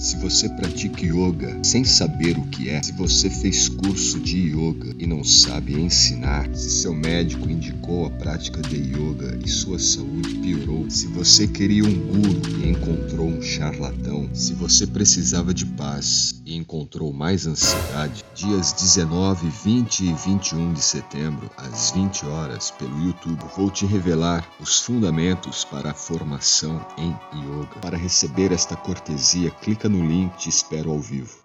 Se você pratica yoga sem saber o que é, se você fez curso de yoga e não sabe ensinar, se seu médico indicou a prática de yoga e sua saúde se você queria um guru e encontrou um charlatão, se você precisava de paz e encontrou mais ansiedade, dias 19, 20 e 21 de setembro, às 20 horas, pelo YouTube, vou te revelar os fundamentos para a formação em yoga. Para receber esta cortesia, clica no link Te Espero ao Vivo.